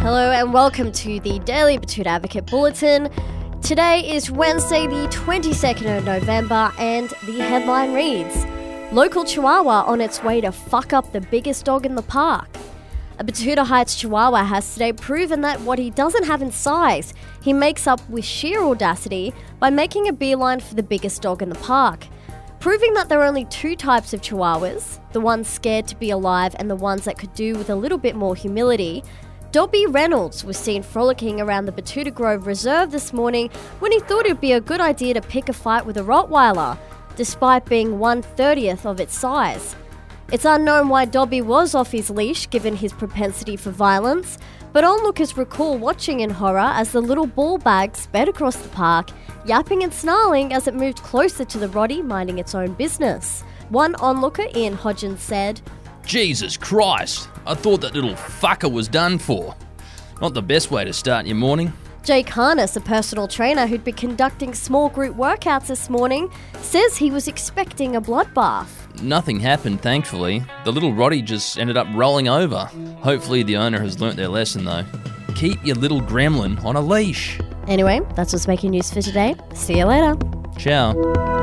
Hello and welcome to the Daily Betoota Advocate Bulletin. Today is Wednesday, the 22nd of November, and the headline reads Local Chihuahua on its way to fuck up the biggest dog in the park. A Betoota Heights Chihuahua has today proven that what he doesn't have in size, he makes up with sheer audacity by making a beeline for the biggest dog in the park. Proving that there are only two types of Chihuahuas the ones scared to be alive and the ones that could do with a little bit more humility. Dobby Reynolds was seen frolicking around the Betoota Grove Reserve this morning when he thought it would be a good idea to pick a fight with a Rottweiler, despite being 130th of its size. It's unknown why Dobby was off his leash given his propensity for violence, but onlookers recall watching in horror as the little ball bag sped across the park, yapping and snarling as it moved closer to the Roddy minding its own business. One onlooker, Ian Hodgins, said, Jesus Christ, I thought that little fucker was done for. Not the best way to start your morning. Jake Harness, a personal trainer who'd be conducting small group workouts this morning, says he was expecting a bloodbath. Nothing happened, thankfully. The little Roddy just ended up rolling over. Hopefully, the owner has learnt their lesson, though. Keep your little gremlin on a leash. Anyway, that's what's making news for today. See you later. Ciao.